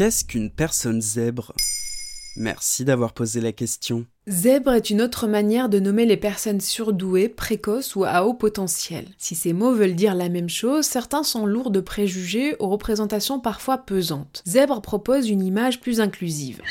Qu'est-ce qu'une personne zèbre? Merci d'avoir posé la question. Zèbre est une autre manière de nommer les personnes surdouées, précoces ou à haut potentiel. Si ces mots veulent dire la même chose, certains sont lourds de préjugés aux représentations parfois pesantes. Zèbre propose une image plus inclusive.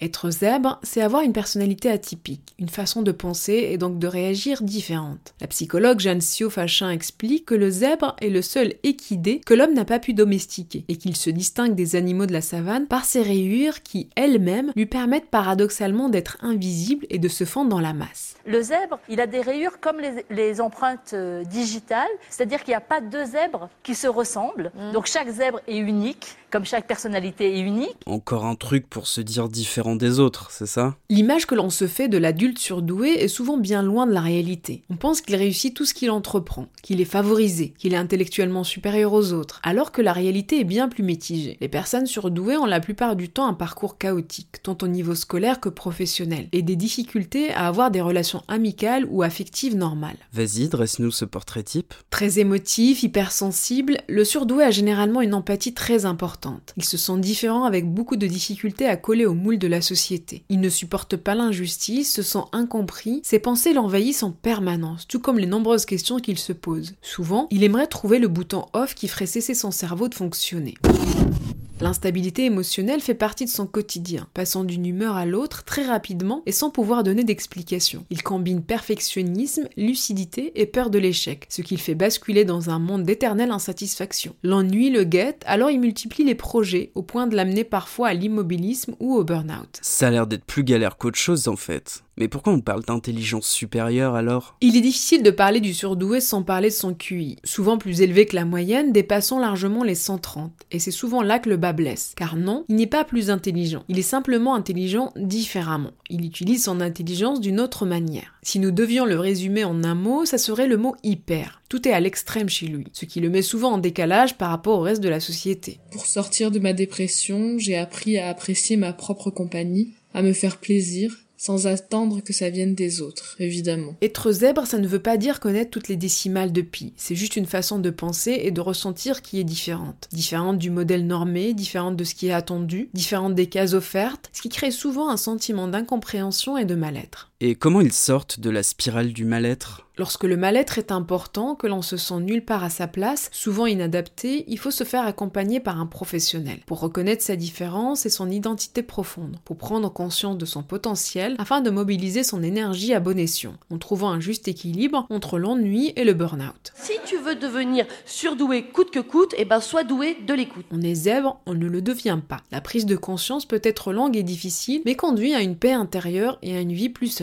Être zèbre, c'est avoir une personnalité atypique, une façon de penser et donc de réagir différente. La psychologue Jeanne Sio-Fachin explique que le zèbre est le seul équidé que l'homme n'a pas pu domestiquer et qu'il se distingue des animaux de la savane par ses rayures qui, elles-mêmes, lui permettent paradoxalement d'être invisible et de se fondre dans la masse. Le zèbre, il a des rayures comme les, empreintes euh, digitales, c'est-à-dire qu'il n'y a pas deux zèbres qui se ressemblent. Mm. Donc chaque zèbre est unique, comme chaque personnalité est unique. Encore un truc pour se dire différent des autres, c'est ça? L'image que l'on se fait de l'adulte surdoué est souvent bien loin de la réalité. On pense qu'il réussit tout ce qu'il entreprend, qu'il est favorisé, qu'il est intellectuellement supérieur aux autres, alors que la réalité est bien plus mitigée. Les personnes surdouées ont la plupart du temps un parcours chaotique, tant au niveau scolaire que professionnel, et des difficultés à avoir des relations amicale ou affective normale. Vas-y, dresse-nous ce portrait type. Très émotif, hypersensible, le surdoué a généralement une empathie très importante. Il se sent différent avec beaucoup de difficultés à coller au moule de la société. Il ne supporte pas l'injustice, se sent incompris, ses pensées l'envahissent en permanence, tout comme les nombreuses questions qu'il se pose. Souvent, il aimerait trouver le bouton off qui ferait cesser son cerveau de fonctionner. L'instabilité émotionnelle fait partie de son quotidien, passant d'une humeur à l'autre très rapidement et sans pouvoir donner d'explication. Il combine perfectionnisme, lucidité et peur de l'échec, ce qui le fait basculer dans un monde d'éternelle insatisfaction. L'ennui le guette, alors il multiplie les projets au point de l'amener parfois à l'immobilisme ou au burn-out. Ça a l'air d'être plus galère qu'autre chose en fait. Mais pourquoi on parle d'intelligence supérieure alors? Il est difficile de parler du surdoué sans parler de son QI, souvent plus élevé que la moyenne, dépassant largement les 130. Et c'est souvent là que le bas blesse. Car non, il n'est pas plus intelligent, il est simplement intelligent différemment. Il utilise son intelligence d'une autre manière. Si nous devions le résumer en un mot, ça serait le mot hyper. Tout est à l'extrême chez lui, ce qui le met souvent en décalage par rapport au reste de la société. Pour sortir de ma dépression, j'ai appris à apprécier ma propre compagnie, à me faire plaisir sans attendre que ça vienne des autres, évidemment. Être zèbre, ça ne veut pas dire connaître toutes les décimales de pi, c'est juste une façon de penser et de ressentir qui est différente. Différente du modèle normé, différente de ce qui est attendu, différente des cases offertes, ce qui crée souvent un sentiment d'incompréhension et de mal-être. Et comment ils sortent de la spirale du mal-être? Lorsque le mal-être est important, que l'on se sent nulle part à sa place, souvent inadapté, il faut se faire accompagner par un professionnel pour reconnaître sa différence et son identité profonde, pour prendre conscience de son potentiel afin de mobiliser son énergie à bon escient, en trouvant un juste équilibre entre l'ennui et le burn-out. Si tu veux devenir surdoué coûte que coûte, et eh ben sois doué de l'écoute. On est zèbre, on ne le devient pas. La prise de conscience peut être longue et difficile, mais conduit à une paix intérieure et à une vie plus